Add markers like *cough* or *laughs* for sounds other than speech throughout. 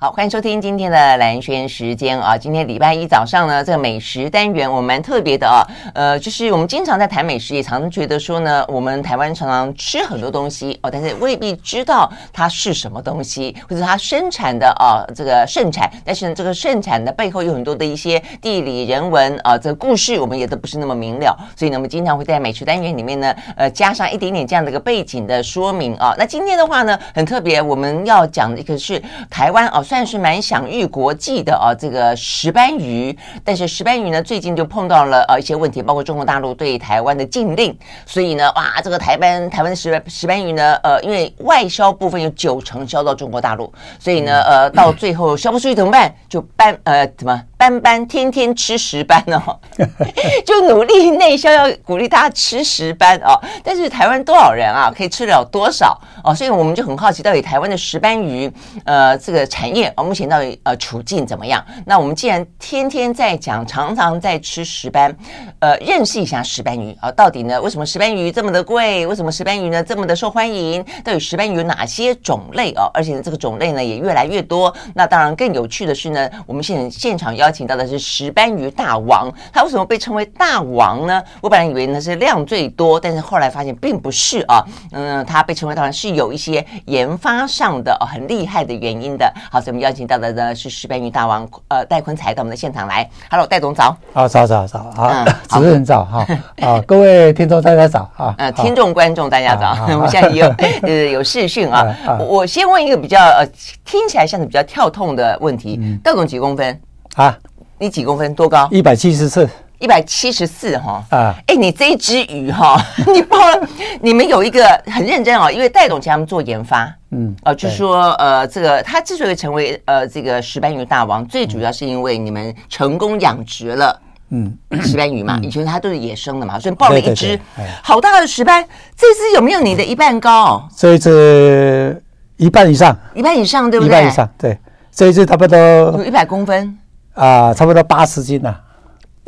好，欢迎收听今天的兰轩时间啊！今天礼拜一早上呢，这个美食单元我蛮特别的啊。呃，就是我们经常在谈美食，也常常觉得说呢，我们台湾常常吃很多东西哦，但是未必知道它是什么东西，或者它生产的啊这个盛产，但是呢，这个盛产的背后有很多的一些地理人文啊这个故事，我们也都不是那么明了。所以呢，我们经常会在美食单元里面呢，呃，加上一点点这样的一个背景的说明啊。那今天的话呢，很特别，我们要讲的一个是台湾哦。算是蛮享誉国际的啊，这个石斑鱼，但是石斑鱼呢，最近就碰到了呃一些问题，包括中国大陆对台湾的禁令，所以呢，哇，这个台湾台湾的石斑石斑鱼呢，呃，因为外销部分有九成销到中国大陆，所以呢，呃，到最后销不出去怎么办？就搬呃怎么？班班天天吃石斑哦，*laughs* 就努力内销，要鼓励大家吃石斑哦。但是台湾多少人啊，可以吃了多少哦？所以我们就很好奇，到底台湾的石斑鱼呃这个产业啊、目前到底呃处境怎么样？那我们既然天天在讲，常常在吃石斑，呃，认识一下石斑鱼啊、到底呢为什么石斑鱼这么的贵？为什么石斑鱼呢这么的受欢迎？到底石斑鱼有哪些种类哦？而且呢这个种类呢也越来越多。那当然更有趣的是呢，我们现现场。邀请到的是石斑鱼大王，他为什么被称为大王呢？我本来以为呢是量最多，但是后来发现并不是啊。嗯，他被称为大王是有一些研发上的、哦、很厉害的原因的。好，所以我们邀请到的呢是石斑鱼大王，呃，戴坤才到我们的现场来。Hello，戴总早。啊，早早早，啊，*laughs* 主持人早哈。*laughs* 啊，各位听众大家早啊。呃，听众观众大家早。*laughs* 我们现在也有呃有视讯啊。我先问一个比较呃听起来像是比较跳痛的问题，戴总几公分？啊，你几公分？多高？一百七十四，一百七十四哈。啊，哎，你这一只鱼哈，*laughs* 你报了，你们有一个很认真哦，因为戴总请他们做研发，嗯，哦，就说呃，这个他之所以成为呃这个石斑鱼大王，最主要是因为你们成功养殖了，嗯，*coughs* 石斑鱼嘛，以前它都是野生的嘛，所以抱了一只好大的石斑，这只有没有你的一半高？这一只一半以上，一半以上，对不对？一半以上，对，这一只差不多有一百公分。啊，差不多八十斤呐，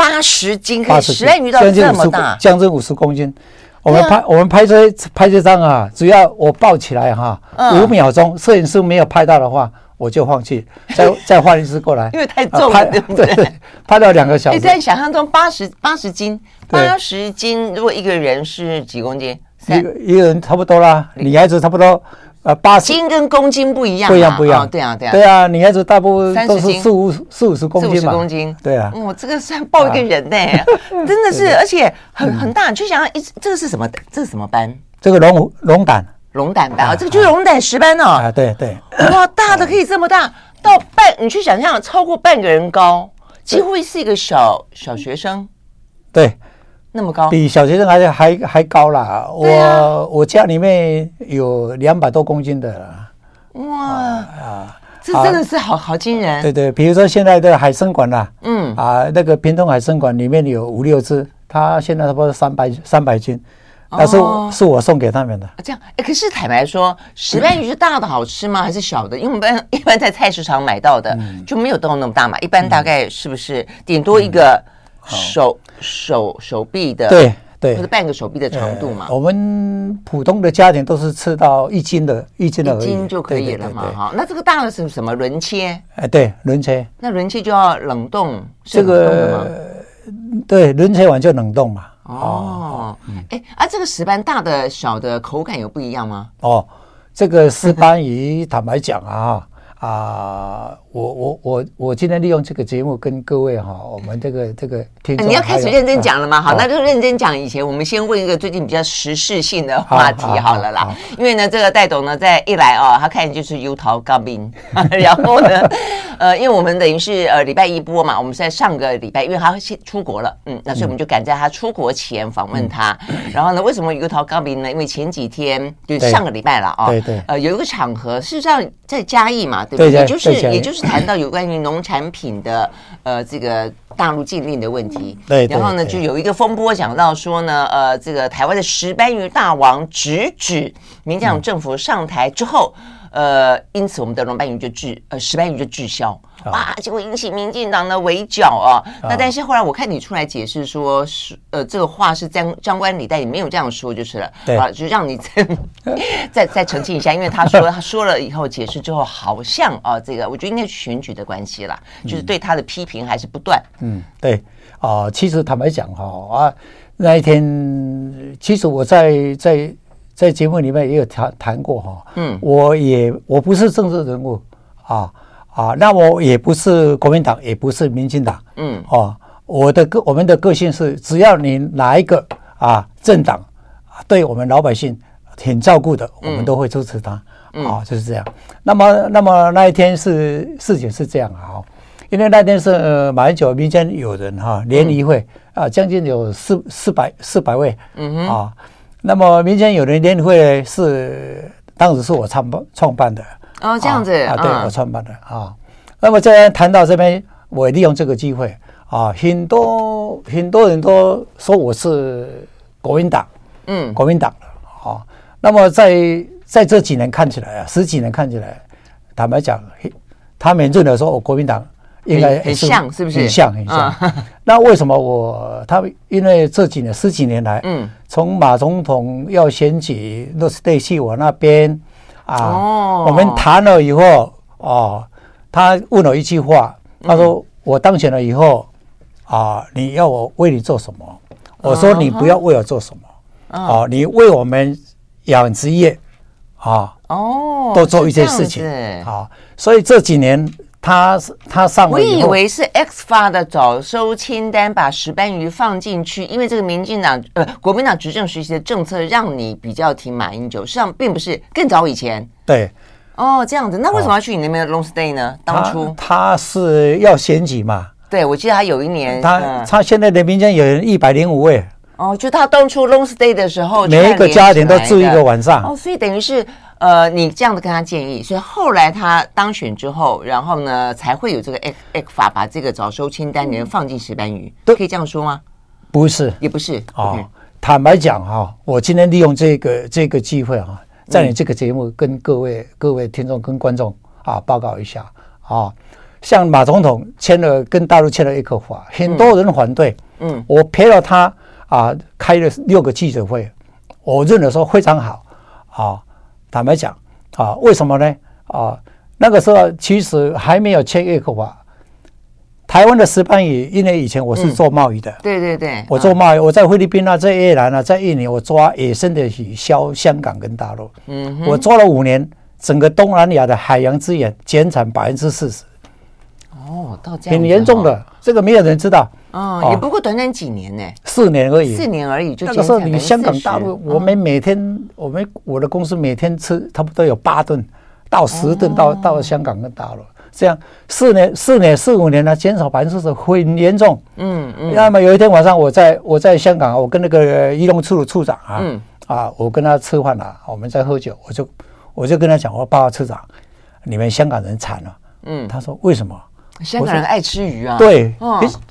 八十斤，可以石斑鱼到这么大，将近五十公斤。我们拍我们拍这拍这张啊，只要我抱起来哈，五秒钟，摄影师没有拍到的话，我就放弃，*laughs* 再再换一次过来，因为太重了，对不对？拍到两个小时。你在想象中八十八十斤，八十斤，如果一个人是几公斤？一个一个人差不多啦，女孩子差不多。呃，八十斤跟公斤不一样，不一样，不一样。对啊，对啊，对啊，女孩子大部分都是四五四五十公斤嘛，四五十公斤。对啊，我这个算抱一个人呢，*laughs* 真的是，而且很很大。你去想想，一这个是什么？这是什么班？这个龙龙胆，龙胆斑啊，这个就是龙胆石斑哦。啊，对对。哇，大的可以这么大，到半，你去想象，超过半个人高，几乎是一个小小学生。对。那么高，比小学生还还还高啦！我我家里面有两百多公斤的啦。哇啊，这真的是好好惊人。对对，比如说现在的海参馆呐，嗯啊，那个平东海参馆里面有五六只，它现在差不多三百三百斤，那是是我送给他们的。这样，哎，可是坦白说，石斑鱼是大的好吃吗？还是小的？因为我们一般在菜市场买到的就没有到那么大嘛，一般大概是不是顶多一个？手手手臂的对对，或者半个手臂的长度嘛。我们普通的家庭都是吃到一斤的，一斤的一斤就可以了嘛。哈，那这个大的是什么？轮切？哎，对，轮切。那轮切就要冷冻，这个对，轮切完就冷冻嘛。哦，哎，啊，这个石斑大的小的口感有不一样吗？哦，这个石斑鱼，坦白讲啊。啊，我我我我今天利用这个节目跟各位哈，我们这个这个听众，你要开始认真讲了吗？好，那就认真讲。以前我们先问一个最近比较时事性的话题好了啦。因为呢，这个戴董呢，在一来哦，他看就是油桃高兵，*laughs* 然后呢，呃，因为我们等于是呃礼拜一播嘛，我们是在上个礼拜，因为他先出国了，嗯，那所以我们就赶在他出国前访问他。然后呢，为什么油桃高兵呢？因为前几天就上个礼拜了啊，对对，呃，有一个场合事实上在嘉义嘛。对，也就是也就是谈到有关于农产品的呃这个大陆禁令的问题。对，然后呢，就有一个风波讲到说呢，呃，这个台湾的石斑鱼大王直指民进党政府上台之后，呃，因此我们的龙斑鱼就滞，呃，石斑鱼就滞销。哇！结果引起民进党的围剿啊。那但是后来我看你出来解释说，是呃，这个话是张张冠李戴，你没有这样说就是了。对啊，就让你再 *laughs* 再再澄清一下，因为他说 *laughs* 他说了以后解释之后，好像啊，这个我觉得应该是选举的关系啦，就是对他的批评还是不断。嗯，对啊，其实坦白讲哈啊，那一天其实我在在在节目里面也有谈谈过哈。嗯，我也我不是政治人物啊。啊，那我也不是国民党，也不是民进党，嗯，哦，我的个我们的个性是，只要你哪一个啊政党对我们老百姓挺照顾的，我们都会支持他，嗯，啊，就是这样。那么，那么那一天是事情是这样啊，因为那天是马英九民间友人哈联谊会啊，将近有四四百四百位，嗯哼，啊，那么民间友人联谊会是当时是我创办创办的。哦，这样子啊，对我创办的啊。那么在谈到这边，我利用这个机会啊，很多很多人都说我是国民党，嗯，国民党的啊。那么在在这几年看起来啊，十几年看起来，坦白讲，他们认得说我国民党应该很像，是不是？很像很像。*laughs* 那为什么我他因为这几年十几年来，嗯，从马总统要选举，都是对去我那边。啊，我们谈了以后，哦，他问了一句话，他说：“我当选了以后，啊，你要我为你做什么？”我说：“你不要为我做什么，啊，你为我们养殖业，啊，哦，多做一些事情，啊，所以这几年。”他是他上，我以为是 X 发的早收清单，把石斑鱼放进去，因为这个民进党呃国民党执政时期的政策让你比较挺马英九，实际上并不是更早以前。对，哦，这样子，那为什么要去你那边的 long stay 呢？当初他，他是要选举嘛？对，我记得他有一年，他、嗯、他现在的民间有人一百零五位。哦，就他当初 long stay 的时候，每一个家庭都住一个晚上。哦，所以等于是。呃，你这样子跟他建议，所以后来他当选之后，然后呢，才会有这个 X X 法把这个早收清单里面放进石斑鱼，都可以这样说吗？不是，也不是。哦，坦白讲哈，我今天利用这个这个机会啊，在你这个节目跟各位各位听众跟观众啊报告一下啊，像马总统签了跟大陆签了一个法，很多人反对，嗯，我陪了他啊开了六个记者会，我认为说非常好啊。坦白讲，啊，为什么呢？啊，那个时候其实还没有签约克法。台湾的石斑鱼，因为以前我是做贸易的，对对对，我做贸易，我在菲律宾啊，在越南啊，在印尼，我抓野生的鱼销香港跟大陆。嗯，我做了五年，整个东南亚的海洋资源减产百分之四十。哦，到这样很严重的，这个没有人知道。哦，也不过短短几年呢，四年而已，四年而已。就那个时候，你香港、大陆，我们每天，我们我的公司每天吃差不多有八顿到十顿到到香港跟大陆，这样四年、四年、四五年呢，减少百分之四十，很严重。嗯嗯。那么有一天晚上，我在我在香港，我跟那个移动处的处长啊，啊，我跟他吃饭了，我们在喝酒，我就我就跟他讲，我报告处长，你们香港人惨了。嗯，他说为什么？香港人爱吃鱼啊，对，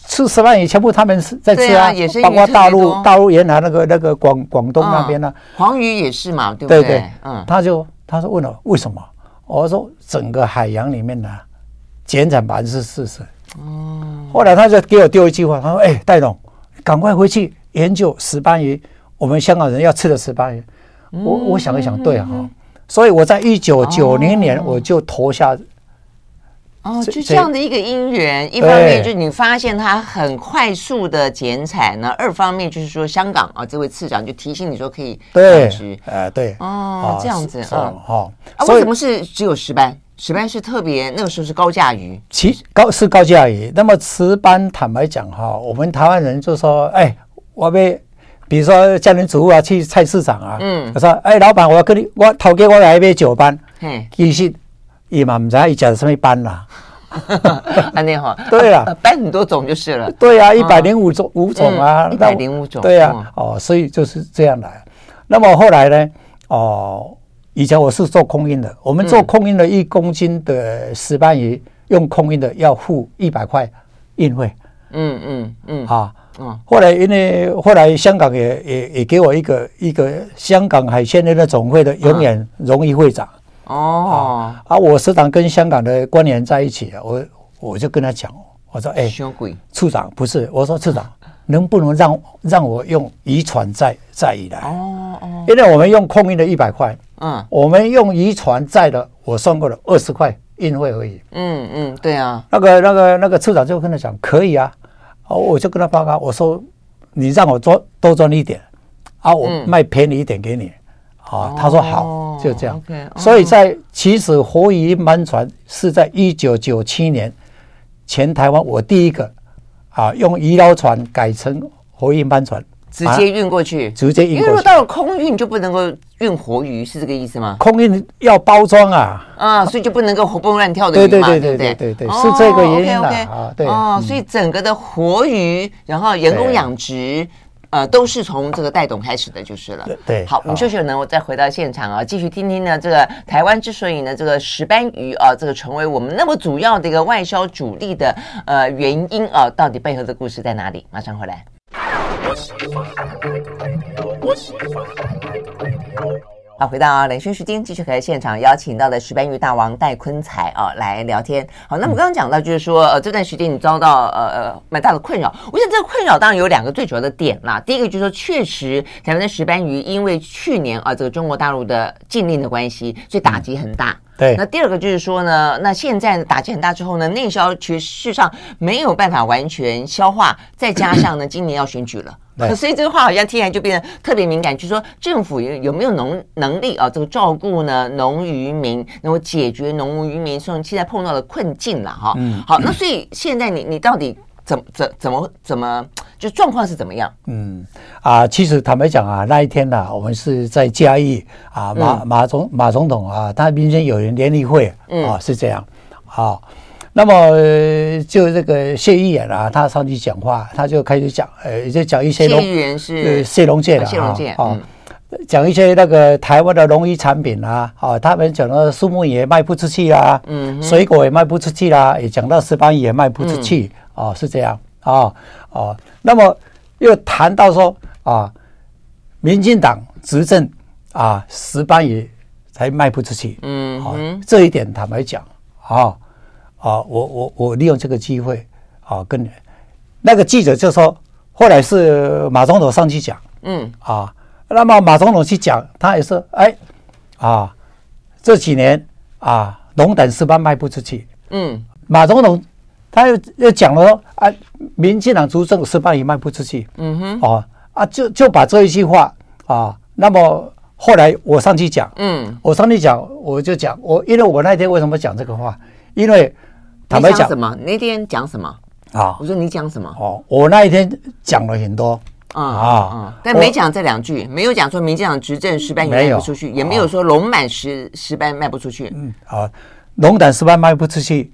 吃石斑鱼全部他们是在吃啊，包括大陆大陆沿海那个那个广广东那边呢，黄鱼也是嘛，对不对？对？对，嗯，他就他说问了为什么，我说整个海洋里面呢减产百分之四十，哦，后来他就给我丢一句话，他说哎，戴总，赶快回去研究石斑鱼，我们香港人要吃的石斑鱼，我我想一想，对哈，所以我在一九九零年我就投下。哦，就这样的一个因缘，一方面就是你发现它很快速的减产呢，二方面就是说香港啊，这位次长就提醒你说可以养殖，呃，对，哦，这样子啊，好，啊，为什么是只有石斑？石斑是特别那个时候是高价鱼，其高是高价鱼。那么石斑坦白讲哈，我们台湾人就说，哎，我被比如说家庭主妇啊去菜市场啊，嗯，我说，哎，老板，我要跟你，我头给我来一杯酒班，嗯，其实。伊嘛唔知伊讲什么斑啦，*laughs* 安尼哈，对啊，斑很多种就是了。对啊，一百零五种五种啊，一百零五种。对啊，哦，所以就是这样来。那么后来呢？哦，以前我是做空运的，我们做空运的一公斤的石斑鱼，用空运的要付一百块运费。嗯嗯嗯，啊，嗯。后来因为后来香港也也也给我一个一个香港海鲜的那总会的永远荣誉会长。哦，啊，我时常跟香港的官员在一起，我我就跟他讲，我说，哎，处长不是，我说处长 *laughs* 能不能让让我用渔船载载鱼来？哦哦，因为我们用空运的一百块，嗯，我们用渔船载的，我算过了二十块运费而已。嗯嗯，对啊，那个那个那个处长就跟他讲，可以啊，哦，我就跟他报告，我说你让我多多赚一点。啊，我卖便宜一点给你，啊，他说好，就这样。所以在其实活鱼运搬船是在一九九七年，前台湾我第一个啊用鱼捞船改成活鱼运搬船，直接运过去，直接运过去。因为如果到了空运就不能够运活鱼，是这个意思吗？空运要包装啊，啊，所以就不能够活蹦乱跳的鱼嘛，对对对对对，是这个原因的啊，对哦，所以整个的活鱼，然后人工养殖。呃，都是从这个戴董开始的，就是了。对，好，我们休息呢，我再回到现场啊，继续听听呢，这个台湾之所以呢，这个石斑鱼啊，这个成为我们那么主要的一个外销主力的呃原因啊，到底背后的故事在哪里？马上回来。好，回到兰萱时间，继续和现场邀请到的石斑鱼大王戴坤才啊来聊天。好，那么刚刚讲到，就是说，呃，这段时间你遭到呃呃蛮大的困扰。我想这个困扰当然有两个最主要的点啦。第一个就是说，确实台湾的石斑鱼因为去年啊这个中国大陆的禁令的关系，所以打击很大。嗯对，那第二个就是说呢，那现在打击很大之后呢，内销其实事实上没有办法完全消化，再加上呢，今年要选举了，对所以这个话好像听起来就变得特别敏感，就是说政府有有没有能能力啊，这个照顾呢农渔民，能够解决农渔民现在碰到的困境了哈。嗯，好，那所以现在你你到底？怎怎怎么怎么就状况是怎么样？嗯啊，其实坦白讲啊，那一天呢、啊，我们是在嘉义啊，马马总马总统啊，他民间有人联谊会啊，嗯、是这样啊。那么就这个谢议员啊，他上去讲话，他就开始讲，呃，就讲一些谢议员是谢龙介的谢龙介啊，讲一些那个台湾的农渔产品啊，啊，他们讲到树木也卖不出去啊，嗯，水果也卖不出去啦、啊，也讲到石斑鱼也卖不出去。嗯。哦，是这样啊，哦，那么又谈到说啊，民进党执政啊，石斑鱼才卖不出去，嗯，好，这一点坦白讲啊，啊，我我我利用这个机会啊，跟那个记者就说，后来是马总统上去讲，嗯，啊，那么马总统去讲，他也是哎，啊，这几年啊，龙胆石斑卖不出去，嗯，马总统。他又又讲了说啊，民进党执政石斑也卖不出去，嗯哼，哦啊，就就把这一句话啊，那么后来我上去讲，嗯，我上去讲，我就讲我，因为我那天为什么讲这个话？因为坦白讲什么？那天讲什么？啊？我说你讲什么？哦，我那一天讲了很多。啊啊，但没讲这两句，没有讲说民进党执政石斑鱼卖不出去，也没有说龙胆石石斑卖不出去，嗯，好，龙胆石斑卖不出去。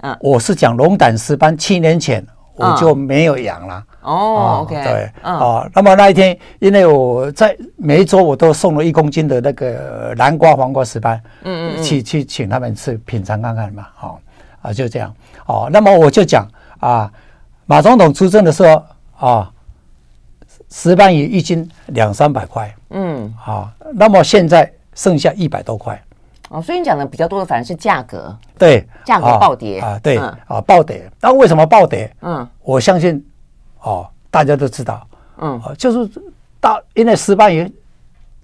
嗯，我是讲龙胆石斑，七年前我就没有养了。哦，OK，对，哦，那么那一天，因为我在每一周我都送了一公斤的那个南瓜、黄瓜、石斑，嗯嗯，去去请他们吃品尝看看嘛，好，啊，就这样，哦，那么我就讲啊，马总统出征的时候啊，石斑鱼一斤两三百块，嗯，好，那么现在剩下一百多块。哦，所以你讲的比较多的反而是价格，对，价格暴跌啊，对啊，暴跌。那为什么暴跌？嗯，我相信哦，大家都知道，嗯，就是大，因为石斑鱼，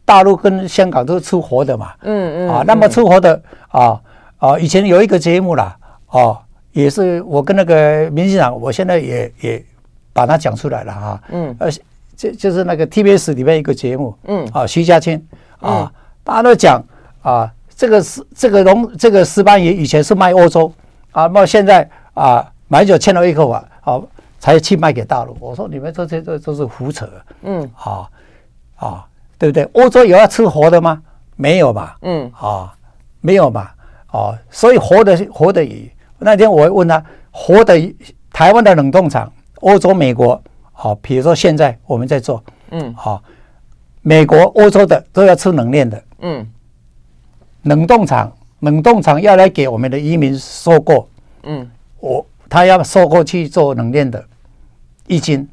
大陆跟香港都是吃活的嘛，嗯嗯，啊，那么吃活的啊啊，以前有一个节目啦，哦，也是我跟那个民进党，我现在也也把它讲出来了哈，嗯，呃，就就是那个 TBS 里面一个节目，嗯，啊，徐家谦啊，大家都讲啊。这个是这个龙这个石斑鱼以前是卖欧洲。啊，那么现在啊买酒欠了一口啊，好才去卖给大陆。我说你们这些这都是胡扯，嗯，啊啊，对不对？欧洲有要吃活的吗？没有吧，嗯，啊，没有吧，啊，所以活的活的鱼，那天我问他，活的，台湾的冷冻厂，欧洲、美国，好，比如说现在我们在做，嗯，好，美国、欧洲的都要吃冷链的，嗯。冷冻厂，冷冻厂要来给我们的移民收购，嗯，我他要收购去做冷链的，一斤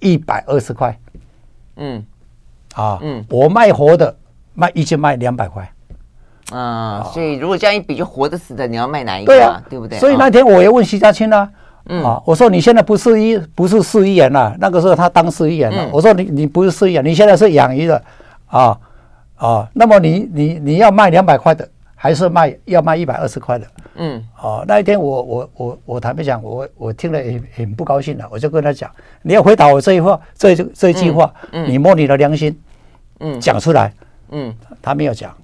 一百二十块，嗯，啊，嗯，我卖活的卖一斤卖两百块，嗯，所以如果这样一比，就活的死的，你要卖哪一个？对啊，对不对？所以那天我也问徐家清啊，啊，我说你现在不是一不是市议员了，那个时候他当市议员了。我说你你不是市议员，你现在是养鱼的，啊啊，那么你你你要卖两百块的，还是卖要卖一百二十块的？嗯，哦，那一天我我我我坦白讲，我我听了很很不高兴的，我就跟他讲，你要回答我这一话，这这一句话，你摸你的良心，嗯，讲出来，嗯，他没有讲。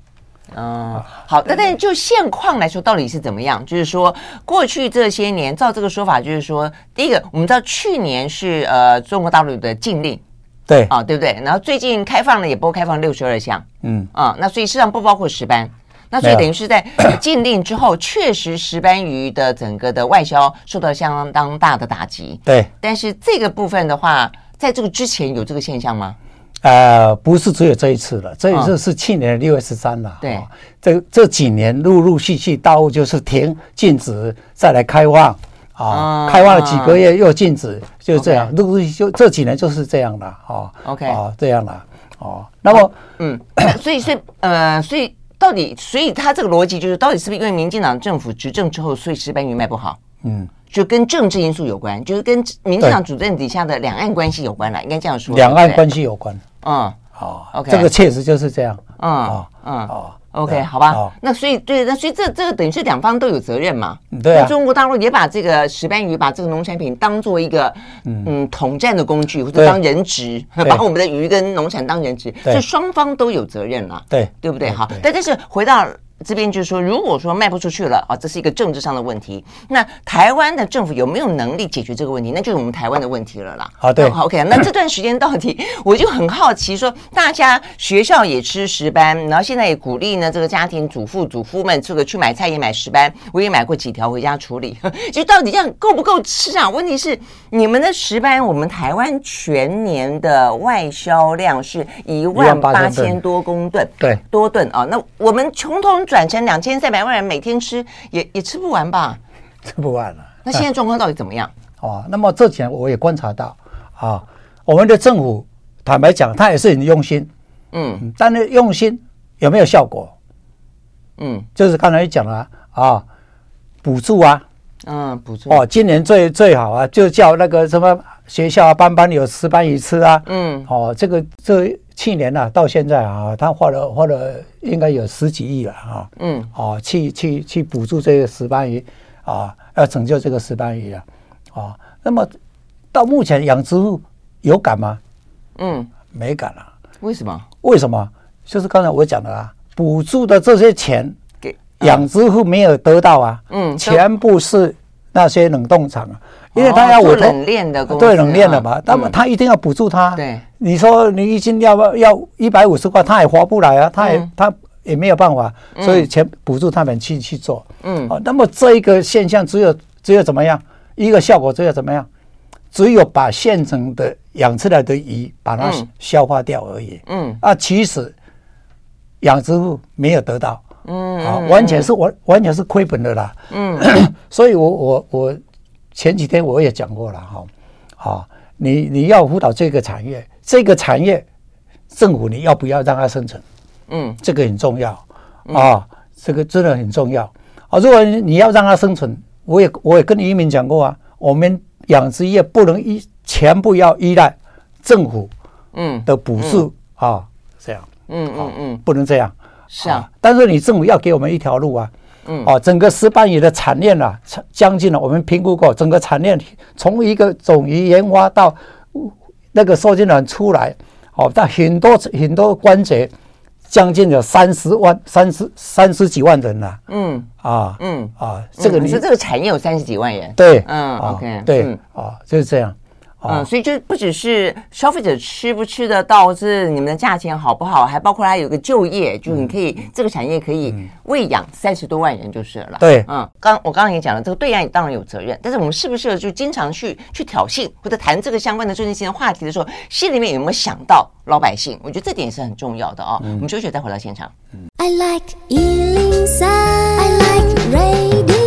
嗯，好，那但是就现况来说，到底是怎么样？就是说，过去这些年，照这个说法，就是说，第一个，我们知道去年是呃中国大陆的禁令，对啊，对不对？然后最近开放了，也不开放六十二项，嗯 *coughs* 啊，那所以实际上不包括石斑，那所以等于是在禁令之后，确实石斑鱼的整个的外销受到相当大的打击，对。但是这个部分的话，在这个之前有这个现象吗？呃，不是只有这一次了，这一次是去年六月十三了。对，这这几年陆陆续续，大陆就是停、禁止，再来开放啊，开放了几个月又禁止，就是这样，陆陆续续就这几年就是这样的啊。OK 啊，这样了哦。那么，*coughs* 嗯，所以是呃，所以到底，所以他这个逻辑就是，到底是不是因为民进党政府执政之后，所以石斑鱼卖不好？嗯。就跟政治因素有关，就是跟民进党主政底下的两岸关系有关了，应该这样说。两岸关系有关。嗯，好，OK，这个确实就是这样。嗯嗯，OK，好吧。那所以对，那所以这这个等于是两方都有责任嘛。对啊。中国大陆也把这个石斑鱼，把这个农产品当做一个嗯统战的工具，或者当人质，把我们的鱼跟农产当人质，所以双方都有责任了。对，对不对？好，但但是回到。这边就是说，如果说卖不出去了啊，这是一个政治上的问题。那台湾的政府有没有能力解决这个问题？那就是我们台湾的问题了啦。好，对，好，OK。*coughs* 那这段时间到底，我就很好奇，说大家学校也吃石斑，然后现在也鼓励呢，这个家庭主妇、主夫们这个去买菜也买石斑。我也买过几条回家处理，*laughs* 就到底这样够不够吃啊？问题是你们的石斑，我们台湾全年的外销量是一万八千多公吨，对，多吨啊。那我们穷通。转成两千三百万人每天吃，也也吃不完吧？吃不完了。那现在状况到底怎么样？*laughs* 哦，那么这几年我也观察到啊，我们的政府坦白讲，他也是很用心，嗯，但是用心有没有效果？嗯，就是刚才讲了啊，补助啊，嗯，补助哦，今年最最好啊，就叫那个什么学校啊，班班有石斑鱼吃啊，嗯，哦，这个这。去年呢、啊，到现在啊，他花了花了应该有十几亿了啊，嗯，哦，去去去补助这个石斑鱼啊，要拯救这个石斑鱼啊，啊，那么到目前养殖户有感吗？嗯，没感了。为什么？为什么？就是刚才我讲的啊，补助的这些钱给养殖户没有得到啊，嗯，全部是那些冷冻厂啊。因为他要我冷链的，对冷链的嘛，那么他一定要补助他。对，你说你一斤要要一百五十块，他也划不来啊，他也他也没有办法，所以钱补助他们去去做。嗯，那么这一个现象只有只有怎么样？一个效果只有怎么样？只有把现成的养出来的鱼把它消化掉而已。嗯，啊，其实养殖户没有得到。嗯，啊，完全是完完全是亏本的啦。嗯，*coughs* 所以我我我。前几天我也讲过了哈，啊，你你要辅导这个产业，这个产业政府你要不要让它生存？嗯，这个很重要啊，这个真的很重要啊。如果你要让它生存，我也我也跟渔民讲过啊，我们养殖业不能依全部要依赖政府嗯的补助啊，这样嗯嗯嗯，不能这样是啊，但是你政府要给我们一条路啊。嗯，哦，整个石斑鱼的产链啊，将近了。我们评估过，整个产链从一个种鱼研发到那个受精卵出来，哦，但很多很多关节，将近有三十万、三十三十几万人了。嗯，啊，嗯，啊，这个你说这个产业有三十几万人？对，嗯，OK，对，啊，就是这样。嗯，所以就不只是消费者吃不吃得到，是你们的价钱好不好，还包括它有个就业，就是你可以这个产业可以喂养三十多万人就是了。对，嗯，刚我刚刚也讲了，这个对岸当然有责任，但是我们适不适合就经常去去挑衅或者谈这个相关的政治性的话题的时候，心里面有没有想到老百姓？我觉得这点也是很重要的啊。我们休息再回到现场。I like 103, I like radio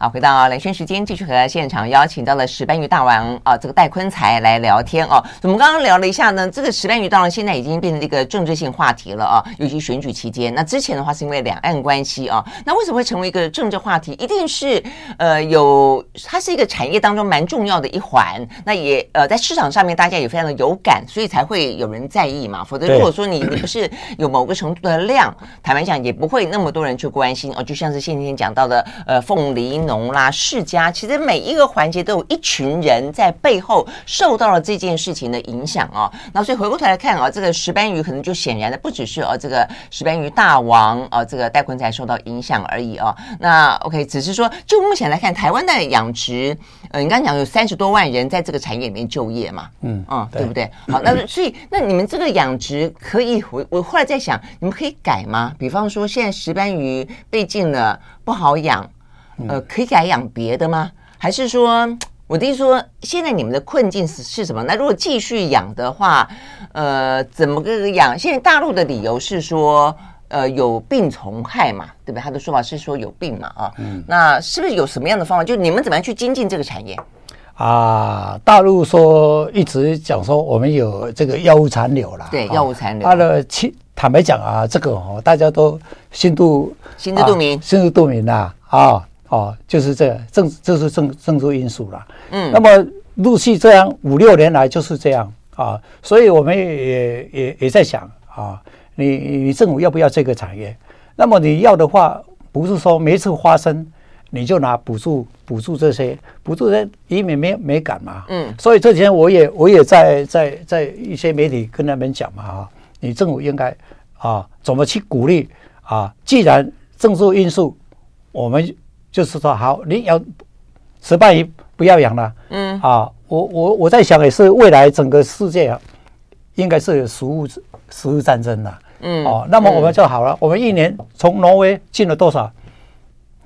好，回到蓝轩时间，继续和现场邀请到了石斑鱼大王啊，这个戴坤才来聊天哦。我们刚刚聊了一下呢，这个石斑鱼大王现在已经变成一个政治性话题了啊，尤其选举期间。那之前的话是因为两岸关系啊，那为什么会成为一个政治话题？一定是呃有它是一个产业当中蛮重要的一环，那也呃在市场上面大家也非常的有感，所以才会有人在意嘛。否则如果说你你不是有某个程度的量，坦白讲也不会那么多人去关心哦。就像是现天讲到的呃凤梨。农啦世家，其实每一个环节都有一群人在背后受到了这件事情的影响哦。那所以回过头来看啊，这个石斑鱼可能就显然的不只是哦，这个石斑鱼大王啊，这个戴坤才受到影响而已哦。那 OK，只是说就目前来看，台湾的养殖，呃，你刚刚讲有三十多万人在这个产业里面就业嘛，嗯嗯，对不对？好，那所以那你们这个养殖可以，我我后来在想，你们可以改吗？比方说现在石斑鱼被禁了，不好养。呃，可以改养别的吗？还是说，我的意思说，现在你们的困境是是什么？那如果继续养的话，呃，怎么个养？现在大陆的理由是说，呃，有病虫害嘛，对不对？他的说法是说有病嘛，啊，嗯，那是不是有什么样的方法？就你们怎么样去精进这个产业？啊，大陆说一直讲说我们有这个药物残留了，对，药物残留。他的其坦白讲啊，这个哦，大家都心度心知肚明，啊、心知肚明呐，啊。哦，就是这个政，这是政政治因素了。嗯，那么陆续这样五六年来就是这样啊，所以我们也也也在想啊，你你政府要不要这个产业？那么你要的话，不是说每次发生你就拿补助补助这些补助这些，以免没没敢嘛。嗯，所以这几天我也我也在在在一些媒体跟他们讲嘛啊，你政府应该啊怎么去鼓励啊？既然政治因素，我们。就是说，好，你要石斑鱼不要养了。嗯啊，我我我在想，也是未来整个世界啊，应该是有食物食物战争了。嗯哦，那么我们就好了，我们一年从挪威进了多少？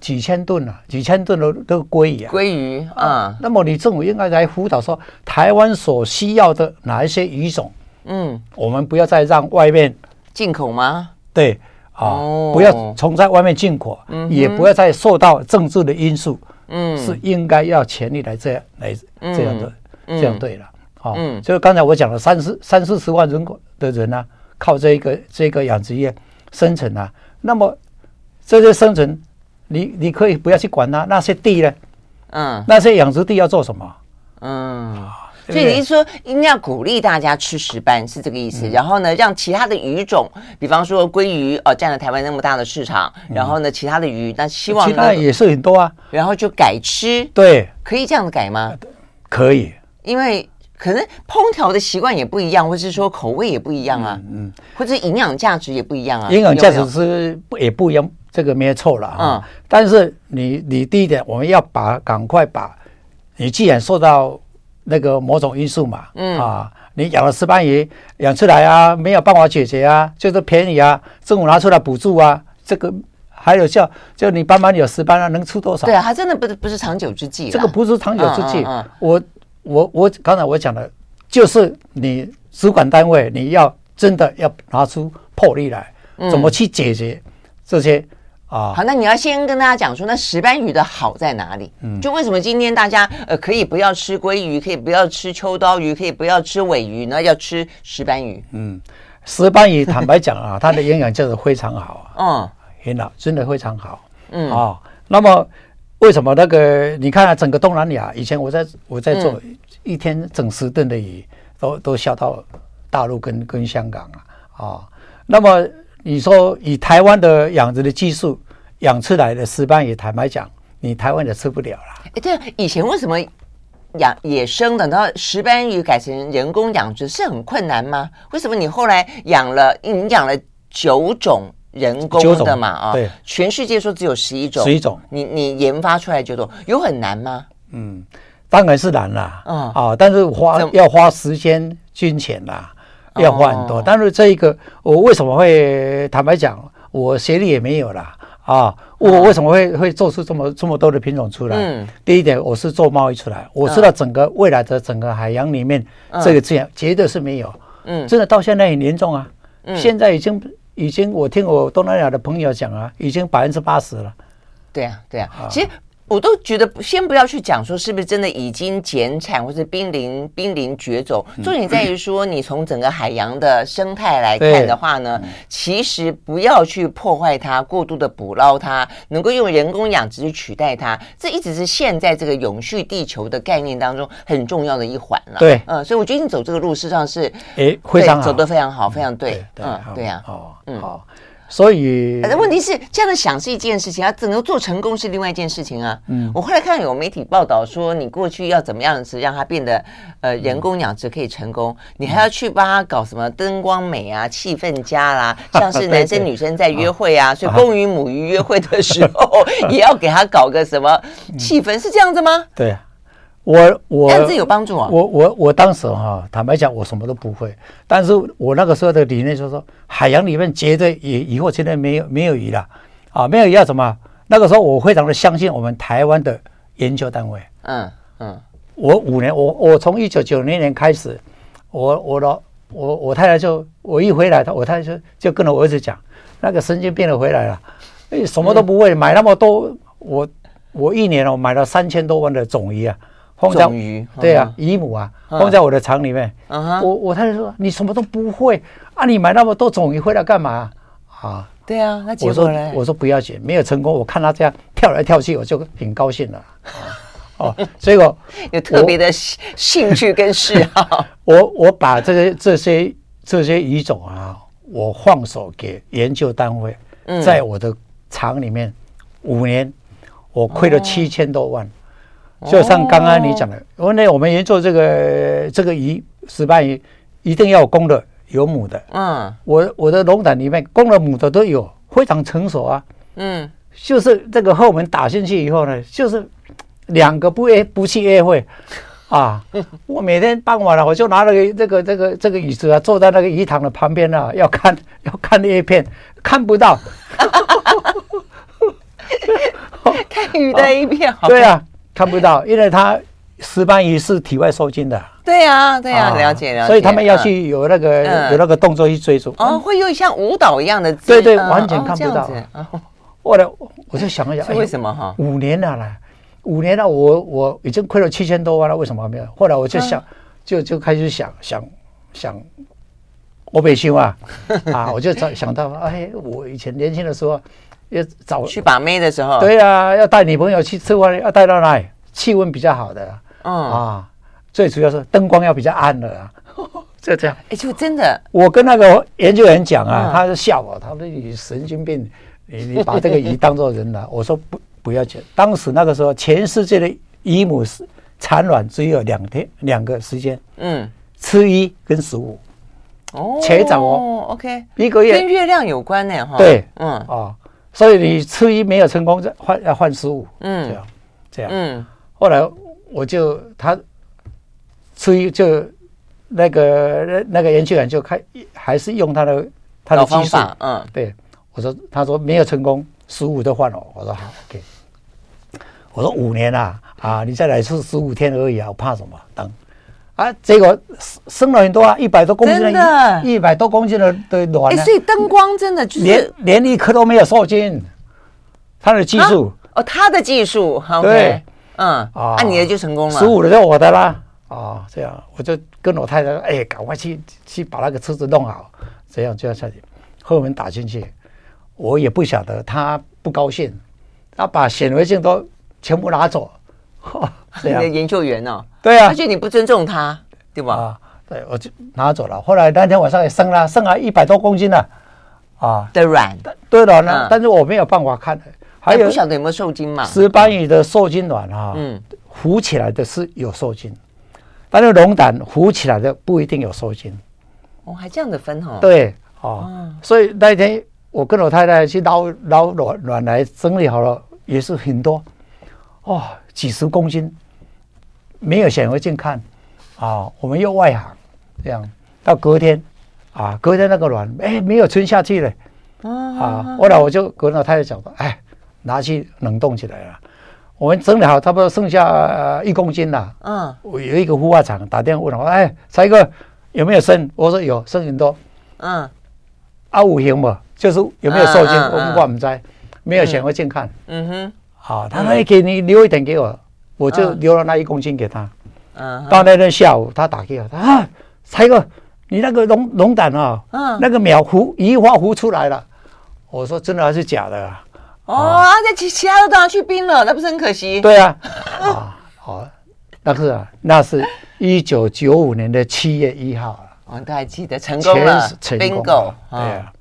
几千吨啊，几千吨的都鲑鱼啊。鲑鱼啊，那么你政府应该来辅导说，台湾所需要的哪一些鱼种？嗯，我们不要再让外面进口吗？对。啊，不要从在外面进口，也不要再受到政治的因素，嗯，是应该要全力来这样来这样的，这样对了，好，就是刚才我讲了三四三四十万人口的人呢，靠这个这个养殖业生存啊，那么这些生存，你你可以不要去管它，那些地呢，嗯，那些养殖地要做什么？嗯。所以你是说，应该要鼓励大家吃石斑，是这个意思。然后呢，让其他的鱼种，比方说鲑鱼，哦，占了台湾那么大的市场。然后呢，其他的鱼，那希望其他也是很多啊。然后就改吃，对，可以这样子改吗？可以，因为可能烹调的习惯也不一样，或者是说口味也不一样啊。嗯，或者营养价值也不一样啊。营养价值是也不一样，这个没有错了。嗯，但是你你第一点，我们要把赶快把，你既然受到。那个某种因素嘛，嗯啊，你养了石斑鱼养出来啊，没有办法解决啊，就是便宜啊，政府拿出来补助啊，这个还有叫就你斑斑有石斑啊，能出多少？对啊，它真的不是不是长久之计，这个不是长久之计。嗯嗯嗯、我我我刚才我讲的，就是你主管单位你要真的要拿出魄力来，怎么去解决这些？啊，好，那你要先跟大家讲说，那石斑鱼的好在哪里？嗯，就为什么今天大家呃可以不要吃鲑鱼，可以不要吃秋刀鱼，可以不要吃尾鱼呢？要吃石斑鱼？嗯，石斑鱼坦白讲啊，它的营养价值非常好啊，嗯，很好，真的非常好。嗯啊，那么为什么那个你看啊整个东南亚，以前我在我在做一天整十吨的鱼，都都销到大陆跟跟香港啊啊，那么。你说以台湾的养殖的技术养出来的石斑鱼，坦白讲，你台湾也吃不了了。哎，对，以前为什么养野生的，然后石斑鱼改成人工养殖是很困难吗？为什么你后来养了，你养了九种人工的嘛？啊，对，全世界说只有十一种，十一种，你你研发出来九种，有很难吗？嗯，当然是难啦，嗯啊，但是花要花时间、金钱啦。要花很多，哦、但是这一个我为什么会坦白讲，我学历也没有啦。啊，我为什么会会做出这么这么多的品种出来？嗯，第一点我是做贸易出来，我知道整个未来的整个海洋里面这个资源绝对是没有，嗯，真的到现在很严重啊，嗯，现在已经已经我听我东南亚的朋友讲啊，已经百分之八十了，对啊对啊，其实。我都觉得先不要去讲说是不是真的已经减产或是濒临濒临绝种，重点在于说你从整个海洋的生态来看的话呢，其实不要去破坏它，过度的捕捞它，能够用人工养殖去取代它，这一直是现在这个永续地球的概念当中很重要的一环了。对，嗯，所以我觉得你走这个路，事实上是哎，非常走得非常好，非常对，嗯，对呀，哦，嗯，好。所以，但问题是这样的想是一件事情，要怎么做成功是另外一件事情啊。嗯，我后来看到有媒体报道说，你过去要怎么样子让它变得呃人工养殖可以成功，你还要去帮他搞什么灯光美啊、*laughs* 气氛佳啦，像是男生女生在约会啊，*laughs* 所以公鱼母鱼约会的时候 *laughs* 也要给他搞个什么气氛，是这样子吗？对。我我这样子有帮助啊！我我我当时哈，坦白讲，我什么都不会。但是我那个时候的理念就是说，海洋里面绝对以以后现在没有没有鱼了啊，没有鱼要什么？那个时候我非常的相信我们台湾的研究单位。嗯嗯，我五年，我我从一九九零年开始，我我的我我太太就我一回来，我太太就就跟着我儿子讲，那个神经病的回来了，哎，什么都不会，买那么多，我我一年我买了三千多万的种鱼啊。放在鱼，对啊，鱼母啊，放在我的厂里面。我我太太说，你什么都不会啊，你买那么多种鱼回来干嘛啊？对啊，那我说我说不要紧，没有成功，我看他这样跳来跳去，我就挺高兴了。*laughs* 哦，所以我有特别的兴趣跟嗜好。*laughs* 我我把这个这些这些鱼种啊，我放手给研究单位，在我的厂里面五年，我亏了七千多万。就像刚刚你讲的，因为呢，我们研究这个这个鱼石斑鱼，一定要有公的有母的。嗯，我我的龙胆里面公的母的都有，非常成熟啊。嗯，就是这个后门打进去以后呢，就是两个不约不去约会啊。*laughs* 我每天傍晚了，我就拿了个这个这个这个椅子啊，坐在那个鱼塘的旁边啊，要看要看叶片，看不到。*laughs* 看鱼的一片，好。对啊。看不到，因为他石斑鱼是体外受精的。对呀，对呀，了解了解。所以他们要去有那个有那个动作去追逐。哦，会有像舞蹈一样的。对对，完全看不到。后来我就想一想，为什么哈？五年了啦，五年了，我我已经亏了七千多万了，为什么没有？后来我就想，就就开始想想想，我北修啊 *laughs* 啊，我就想想到，哎，我以前年轻的时候。要找去把妹的时候，对啊，要带女朋友去吃饭，要带到哪里？气温比较好的，嗯。啊，最主要是灯光要比较暗的啊，*laughs* 就这样。哎，就真的，我跟那个研究员讲啊，他就笑我，他说你神经病，你你把这个鱼当做人了。*laughs* 我说不不要紧，当时那个时候，全世界的鱼母是产卵只有两天两个时间，嗯，吃鱼跟十五，哦，且早哦，OK，一个月。跟月亮有关呢，哈，对，嗯。啊。所以你初一没有成功，再换要换十五，嗯，这样，这样，嗯。后来我就他初一就那个那那个研究员就开还是用他的他的技术，嗯，对。我说他说没有成功，十五都换了。我说好，OK。我说五年了啊，你再来是十五天而已啊，我怕什么？等。啊，结果生了很多啊，一百多公斤的，一百多公斤的的卵。所以灯光真的就是连连一颗都没有受精，他的技术。哦，他的技术，对，嗯，啊，你的就成功了，十五的就我的啦，啊，这样我就跟我太太说，哎，赶快去去把那个车子弄好，这样就要下去，后门打进去，我也不晓得他不高兴，他把显微镜都全部拿走。*laughs* 你的研究员哦？对啊，而且你不尊重他，对吧？啊，对，我就拿走了。后来那天晚上也生了，生了一百多公斤了，啊，的卵，对了呢，但是我没有办法看，还有不晓得有没有受精嘛？石斑鱼的受精卵啊，嗯，浮起来的是有受精，但是龙胆浮起来的不一定有受精。哦，还这样的分哦？对，哦，所以那天我跟我太太去捞捞卵卵来整理好了，也是很多，哦。几十公斤，没有显微镜看，啊，我们又外行，这样到隔天，啊，隔天那个卵，哎，没有存下去了，啊，后来我就跟老太太讲说，哎，拿去冷冻起来了，我们整理好，差不多剩下一公斤了，嗯，我有一个孵化厂打电话问我，哎，才哥有没有生？我说有，生很多，嗯，啊五行嘛，就是有没有受精，我不管我们在，没有显微镜看，嗯哼。啊，他可以给你留一点给我，我就留了那一公斤给他。嗯，到那天下午，他打给我，他啊，财哥，你那个龙龙胆啊，嗯，那个苗孵鱼花孵出来了。我说真的还是假的啊？哦，那其其他的都要去冰了，那不是很可惜？对啊，*laughs* 啊，好，那是啊，那是一九九五年的七月一号了。我都还记得成功了，成功，对啊，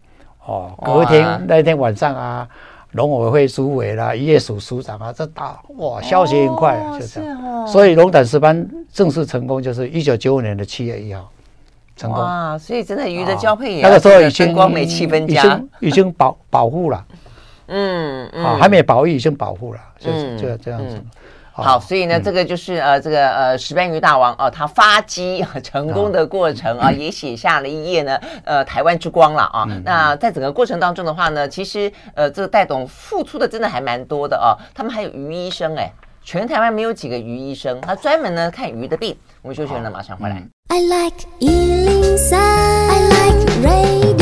哦，隔天那天晚上啊。农委会主委啦，渔业署署长啊，这打哇，消息很快啊，就这样。所以龙胆石斑正式成功，就是一九九五年的七月一号成功。哇，所以真的鱼的交配也那个时候已经光美气氛佳，已经保保护了。嗯嗯，啊，还没保育，已经保护了，就是这这样子。好，所以呢，这个就是呃，这个呃，石斑鱼大王哦，他发迹 *laughs* 成功的过程啊，也写下了一页呢，呃，台湾之光了啊。那在整个过程当中的话呢，其实呃，这个戴董付出的真的还蛮多的啊。他们还有鱼医生哎，全台湾没有几个鱼医生，他专门呢看鱼的病。我们休息了，马上回来。I like 103, I like radio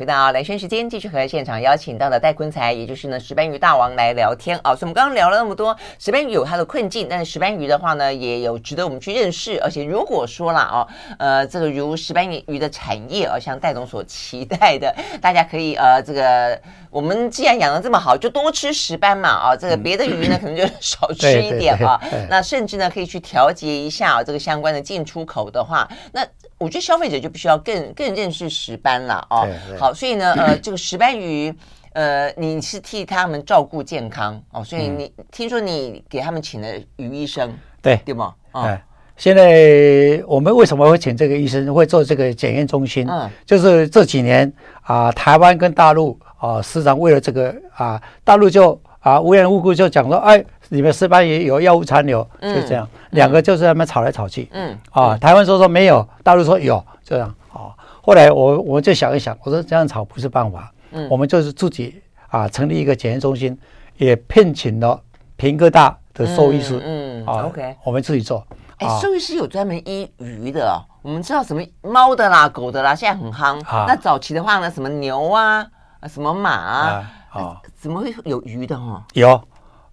回到蓝轩时间，继续和现场邀请到的戴坤才，也就是呢石斑鱼大王来聊天啊。所以我们刚刚聊了那么多，石斑鱼有它的困境，但是石斑鱼的话呢，也有值得我们去认识。而且如果说了哦，呃，这个如石斑鱼的产业啊，像戴总所期待的，大家可以呃，这个我们既然养的这么好，就多吃石斑嘛啊。这个别的鱼呢，可能就少吃一点啊。那甚至呢，可以去调节一下啊，这个相关的进出口的话，那。我觉得消费者就必须要更更认识石斑了哦。好，所以呢，呃，*clears throat* 这个石斑鱼，呃，你是替他们照顾健康哦，所以你听说你给他们请了鱼医生，对对吗？哦，现在我们为什么会请这个医生，会做这个检验中心？嗯，就是这几年啊，台湾跟大陆啊，时常为了这个啊，大陆就啊无缘无故就讲说，哎。你们石斑鱼有药物残留，就这样，两个就是在那边吵来吵去。嗯，啊，台湾说说没有，大陆说有，这样啊。后来我我就想一想，我说这样吵不是办法。嗯，我们就是自己啊成立一个检验中心，也聘请了平哥大的兽医师。嗯，OK，我们自己做。哎，兽医师有专门医鱼的哦。我们知道什么猫的啦、狗的啦，现在很夯。那早期的话呢，什么牛啊、什么马啊，啊，怎么会有鱼的哈？有。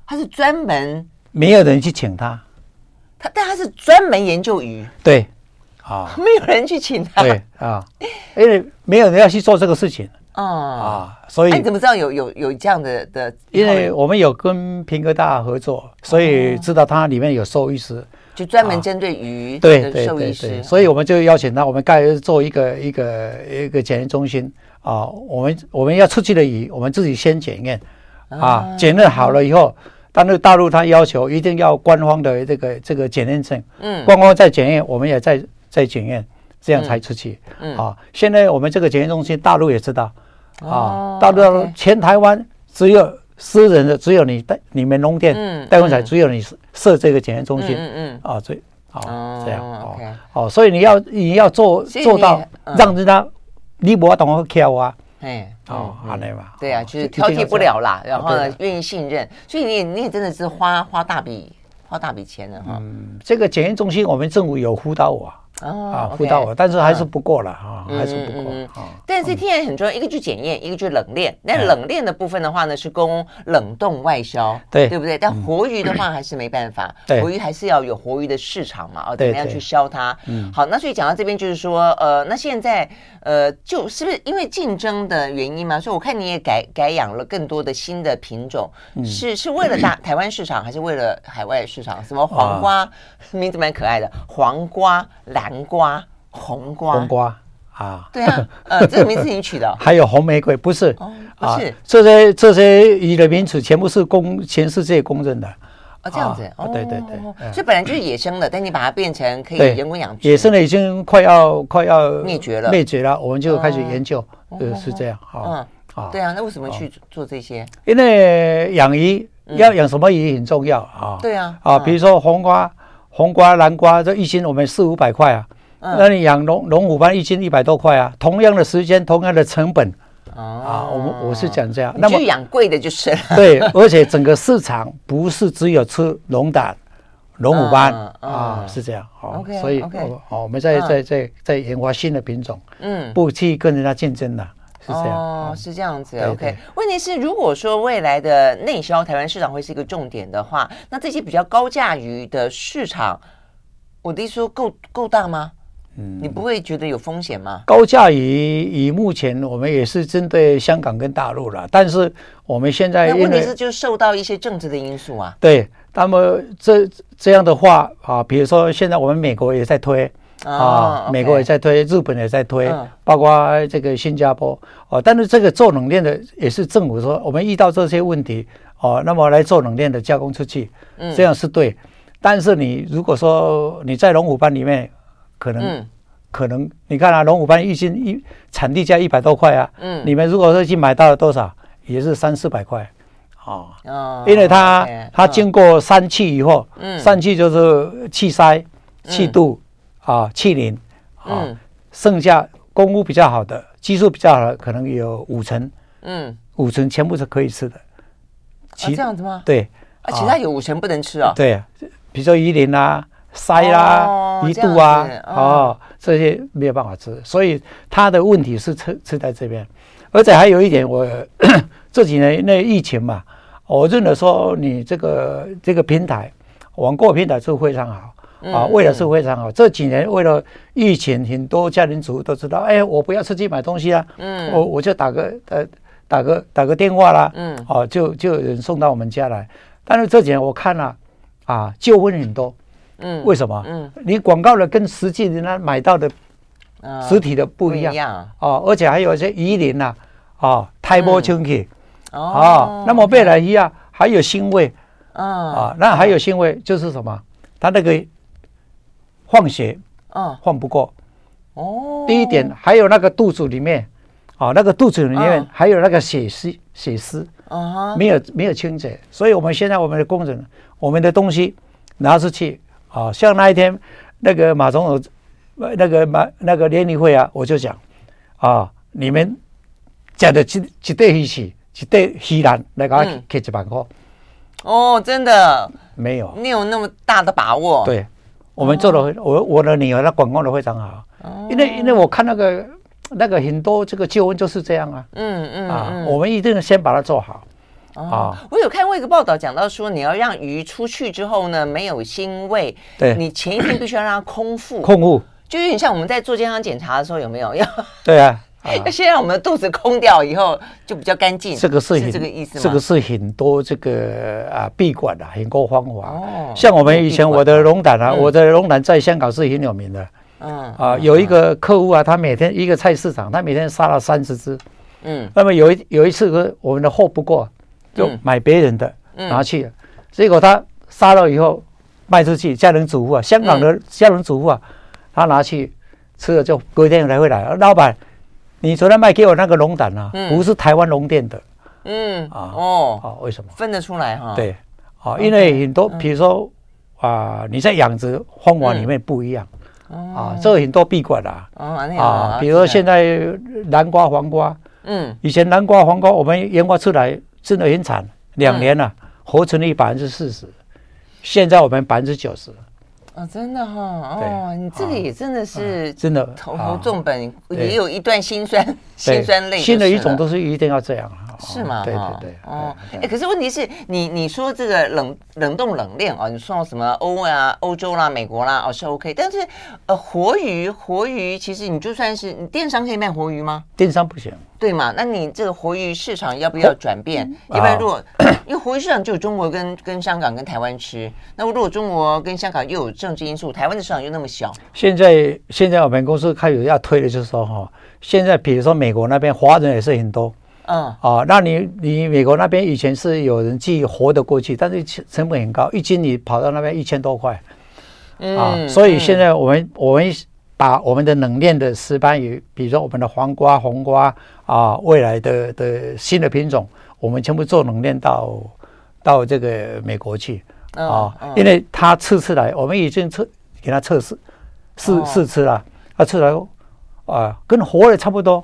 他是专门没有人去请他，他但他是专门研究鱼，对，*laughs* 啊，没有人去请他，对啊，因为没有人要去做这个事情，啊啊，所以你怎么知道有有有这样的的？因为我们有跟平哥大合作，所以知道他里面有兽医师，就专门针对鱼的兽医师，所以我们就邀请他，我们该做一个一个一个检验中心啊，我们我们要出去的鱼，我们自己先检验啊，检验好了以后。但是大陆他要求一定要官方的这个这个检验证，嗯，官方再检验，我们也在在检验，这样才出去。嗯，啊，现在我们这个检验中心，大陆也知道，啊，大陆全台湾只有私人的，只有你带你们农店戴坤才只有你设这个检验中心，嗯嗯，啊，这啊这样，哦哦，所以你要你要做做到让人家你不懂得挑啊。哎，哦，好嘞嘛，对啊，就是挑剔不了啦，然后呢，愿意信任，所以你你也真的是花花大笔花大笔钱的哈。嗯，这个检验中心，我们政府有辅导我。哦，啊，辅导我，但是还是不过了哈，还是不够啊。但是天然很重要，一个就检验，一个就冷链。那冷链的部分的话呢，是供冷冻外销，对对不对？但活鱼的话还是没办法，活鱼还是要有活鱼的市场嘛，哦，怎么样去销它？嗯，好，那所以讲到这边就是说，呃，那现在呃，就是不是因为竞争的原因嘛？所以我看你也改改养了更多的新的品种，是是为了大 *coughs* 台湾市场，还是为了海外市场？什么黄瓜，名字蛮可爱的，黄瓜蓝。南瓜、红瓜、红瓜啊，对啊，呃，这个名字你取的，*laughs* 还有红玫瑰，不是？哦，不是，这些这些鱼的名词全部是公全世界公认的。哦，这样子，哦，对对对，所以本来就是野生的，但你把它变成可以人工养殖。野生的已经快要快要灭绝了，灭绝了，我们就开始研究，呃是这样。嗯，啊，对啊，那为什么去做这些？因为养鱼要养什么鱼很重要啊。对啊，啊，比如说红瓜。红瓜、南瓜这一斤我们四五百块啊，嗯、那你养龙龙虎斑一斤一百多块啊，同样的时间，同样的成本，哦、啊，我我是讲这样，那么养贵的就是了。*laughs* 对，而且整个市场不是只有吃龙胆、龙虎斑、嗯、啊，是这样。好，okay, 所以哦，我们在在在在研发新的品种，嗯，不去跟人家竞争了。是这样。哦，是这样子。OK，问题是，如果说未来的内销台湾市场会是一个重点的话，那这些比较高价鱼的市场，我的意思说够够大吗？嗯，你不会觉得有风险吗？高价鱼以目前我们也是针对香港跟大陆了，但是我们现在那问题是就受到一些政治的因素啊。对，那么这这样的话啊，比如说现在我们美国也在推。啊，美国也在推，日本也在推，包括这个新加坡。哦。但是这个做冷链的也是政府说，我们遇到这些问题哦，那么来做冷链的加工出去，这样是对。但是你如果说你在龙虎斑里面，可能可能你看啊，龙虎斑一斤一产地价一百多块啊，嗯，你们如果说去买到了多少，也是三四百块。啊，因为它它经过三气以后，嗯，三气就是气筛、气度。啊，气磷，啊，嗯、剩下功夫比较好的，技术比较好的，可能有五成，嗯，五成全部是可以吃的。其、啊、这样子吗？对，啊，其他有五成不能吃哦。对，比如说鱼鳞啊、鳃啦、哦、鱼肚啊，哦，哦，这些没有办法吃，所以它的问题是吃吃在这边。而且还有一点，我这几年那疫情嘛，我认为说你这个这个平台，网购平台是非常好。啊，为了是非常好。这几年为了疫情，很多家庭主妇都知道，哎，我不要出去买东西啊，嗯，我我就打个呃，打个打个电话啦，嗯，哦，就就有人送到我们家来。但是这几年我看了，啊，纠纷很多，嗯，为什么？嗯，你广告的跟实际人家买到的，实体的不一样，哦，而且还有一些鱼鳞呐，啊，胎波清气，哦，那么贝莱鱼啊，还有腥味，啊，那还有腥味就是什么？它那个。放血，嗯，放不过，哦。第一点，还有那个肚子里面，啊，那个肚子里面还有那个血丝，血丝，啊，没有没有清洁，所以我们现在我们的工人，我们的东西拿出去，啊，像那一天那个马总统，那个马那个联谊会啊，我就讲，啊，你们讲的几几对一起，几对稀烂，那个可以几百块，哦，真的。没有，你有那么大的把握？对。我们做的，我我的女儿她管控的非常好，因为因为我看那个那个很多这个纠纷就是这样啊，嗯嗯啊，我们一定先把它做好。啊。我有看过一个报道，讲到说你要让鱼出去之后呢，没有腥味，对，你前一天必须要让它空腹，空腹，就有点像我们在做健康检查的时候有没有？要？对啊。要先让我们的肚子空掉以后，就比较干净。这个是很这个意思吗？这个是很多这个啊闭馆的很多方法。哦，像我们以前我的龙胆啊，我的龙胆在香港是很有名的。嗯啊，有一个客户啊，他每天一个菜市场，他每天杀了三十只。嗯，那么有一有一次，我们的货不够，就买别人的拿去，结果他杀了以后卖出去，家庭主妇啊，香港的家庭主妇啊，他拿去吃了，就隔天才会来，老板。你昨天卖给我那个龙胆啊，不是台湾龙店的，嗯啊哦。啊，为什么？分得出来哈？对啊，因为很多比如说啊，你在养殖方法里面不一样。啊，这个很多闭馆啦啊，比如说现在南瓜黄瓜，嗯，以前南瓜黄瓜我们研发出来真的很惨，两年了活存率百分之四十，现在我们百分之九十。哦，真的哈，哦，你这个也真的是真的投投重本，也有一段辛酸辛酸泪。新的一种都是一定要这样是吗？对对对。哦，哎，可是问题是你你说这个冷冷冻冷链啊，你说到什么欧啊、欧洲啦、美国啦，哦是 OK，但是呃活鱼活鱼，其实你就算是你电商可以卖活鱼吗？电商不行。对嘛？那你这个活鱼市场要不要转变？要不然如果因为活鱼市场就有中国跟跟香港跟台湾吃，那如果中国跟香港又有政治因素，台湾的市场又那么小，现在现在我们公司开始要推的就是说哈，现在比如说美国那边华人也是很多，嗯。啊，那你你美国那边以前是有人寄活的过去，但是成本很高，一斤你跑到那边一千多块，啊，所以现在我们我们。把我们的冷链的石斑鱼，比如说我们的黄瓜、红瓜啊，未来的的新的品种，我们全部做冷链到到这个美国去。啊，因为他吃出来，我们已经测给他测试试试吃了，他吃来啊，跟活的差不多。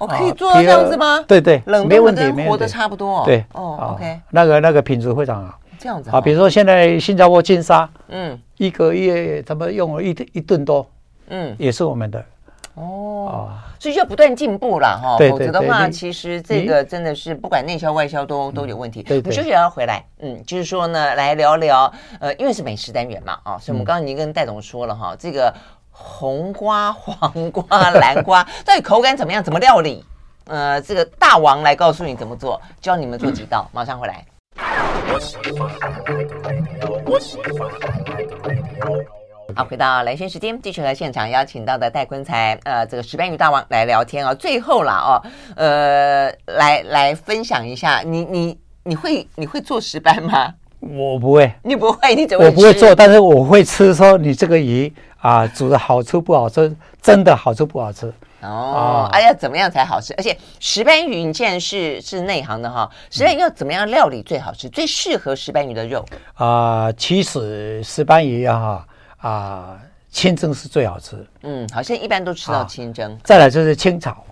哦，可以做到这样子吗？对对，冷冻的跟活的差不多。对，哦，OK，那个那个品质非常好。这样子啊，比如说现在新加坡金沙，嗯，一个月他们用了一一吨多。嗯，也是我们的，哦，所以就要不断进步了哈，否则的话，其实这个真的是不管内销外销都都有问题。对，我们休息要回来，嗯，就是说呢，来聊聊，呃，因为是美食单元嘛，啊，所以我们刚刚已经跟戴总说了哈，这个红瓜、黄瓜、蓝瓜 *laughs* 到底口感怎么样，怎么料理？呃，这个大王来告诉你怎么做，教你们做几道，*laughs* 马上回来。好，回到兰萱时间，继续和现场邀请到的戴坤才，呃，这个石斑鱼大王来聊天啊。最后了哦，呃，来来分享一下，你你你会你会做石斑吗？我不会，你不会，你怎么？我不会做，但是我会吃。说你这个鱼啊，煮的好吃不好吃？真的好吃不好吃？哦，哎呀，怎么样才好吃？而且石斑鱼，你既然是是内行的哈，石斑鱼要怎么样料理最好吃？最适合石斑鱼的肉啊？其实石斑鱼啊。啊，清蒸是最好吃。嗯，好像一般都吃到清蒸。啊、再来就是清炒，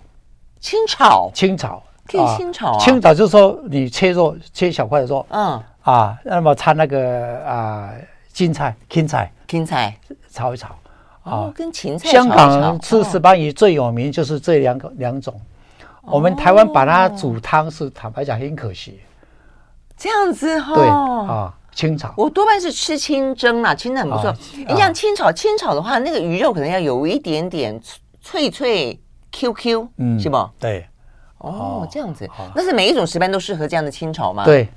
清炒，清炒可以清炒啊。清炒就是说你切肉，切小块的肉。嗯。啊，那么掺那个啊青菜，芹菜，芹菜炒一炒。哦，跟芹菜。香港吃石斑鱼最有名就是这两个两种。我们台湾把它煮汤是坦白讲很可惜。这样子哈。对啊。清炒，我多半是吃清蒸啦，清的很不错。你像清炒，清炒的话，那个鱼肉可能要有一点点脆脆 Q Q，嗯，是不？对，哦，这样子，那是每一种石斑都适合这样的清炒吗？对，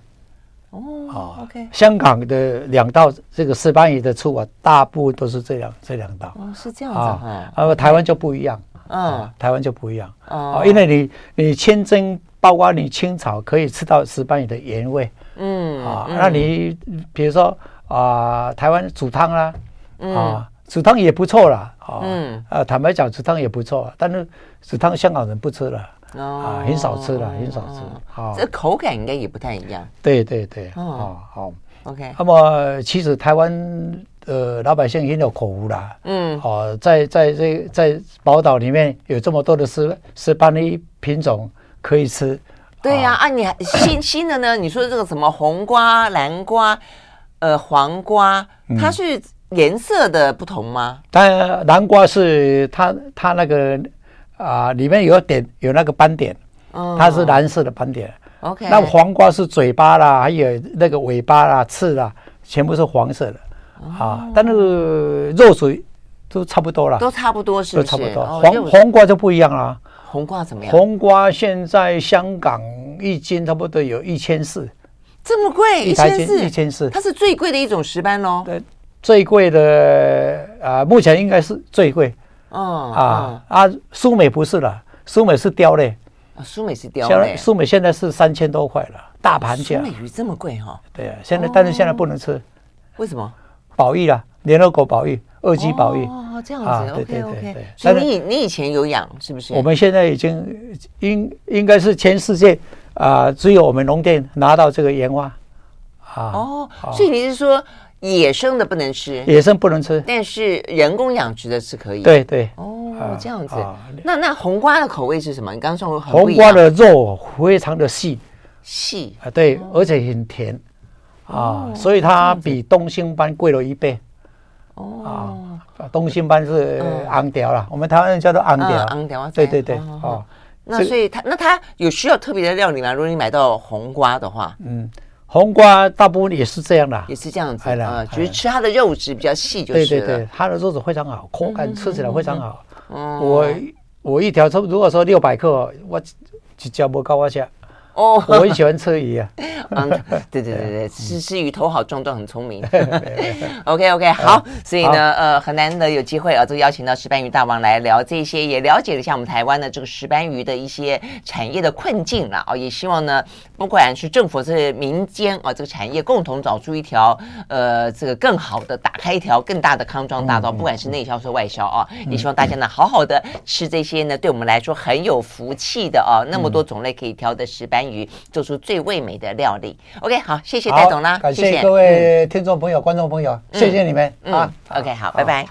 哦，OK。香港的两道这个石斑鱼的醋啊，大部分都是这两这两道。哦，是这样子哈。啊，台湾就不一样，嗯，台湾就不一样。哦，因为你你清蒸，包括你清炒，可以吃到石斑鱼的原味。嗯啊，那你比如说啊，台湾煮汤啦，啊，煮汤也不错啦，啊，嗯，呃，坦白讲，煮汤也不错，但是煮汤香港人不吃了，啊，很少吃了，很少吃，啊，这口感应该也不太一样。对对对，啊，好，OK。那么其实台湾呃老百姓很有口福啦，嗯，哦，在在这在宝岛里面有这么多的石石斑鱼品种可以吃。对呀，啊，你新 *coughs* 新的呢？你说这个什么红瓜、蓝瓜，呃，黄瓜，它是颜色的不同吗？当然，蓝瓜是它它那个啊，里面有点有那个斑点，它是蓝色的斑点。OK，那黄瓜是嘴巴啦，还有那个尾巴啦、刺啦，全部是黄色的啊。但那个肉水都差不多了，都差不多是，都差不多。黄黄瓜就不一样啦。红瓜怎么样？红瓜现在香港一斤差不多有一千四，这么贵？一千四，一千四，它是最贵的一种石斑喽。对，最贵的啊，目前应该是最贵。哦啊啊，苏美不是了，苏美是雕类。啊，苏美是雕类。苏美现在是三千多块了，大盘价。苏美鱼这么贵哈？对啊，现在但是现在不能吃，为什么？保育啦，联合国保育。二级保育哦，这样子，OK OK。所以你你以前有养是不是？我们现在已经应应该是全世界啊，只有我们农店拿到这个盐花啊。哦，所以你是说野生的不能吃？野生不能吃，但是人工养殖的是可以。对对。哦，这样子。那那红瓜的口味是什么？你刚刚说红瓜的肉非常的细细啊，对，而且很甜啊，所以它比东星斑贵了一倍。哦，东星斑是昂雕了，我们台湾人叫做红条。红条，对对对。哦，那所以它那它有需要特别的料理吗？如果你买到红瓜的话，嗯，红瓜大部分也是这样的，也是这样子啊，就是吃它的肉质比较细就是了。对对对，它的肉质非常好，口感吃起来非常好。我我一条，如果说六百克，我一只不高我下。哦，我很喜欢吃鱼啊。*laughs* 嗯，对对对对，吃吃鱼头好壮壮，很聪明。*laughs* OK OK，好，所以呢，呃，很难得有机会啊，就邀请到石斑鱼大王来聊这些，也了解了一下我们台湾的这个石斑鱼的一些产业的困境了啊。也希望呢，不管是政府是民间啊，这个产业共同找出一条呃，这个更好的，打开一条更大的康庄大道，不管是内销是外销啊，也希望大家呢好好的吃这些呢，对我们来说很有福气的啊，那么多种类可以挑的石斑鱼，做出最味美的料理。OK，好，谢谢戴总啦，感谢各位听众朋友、观众朋友，谢谢你们啊。OK，好，拜拜。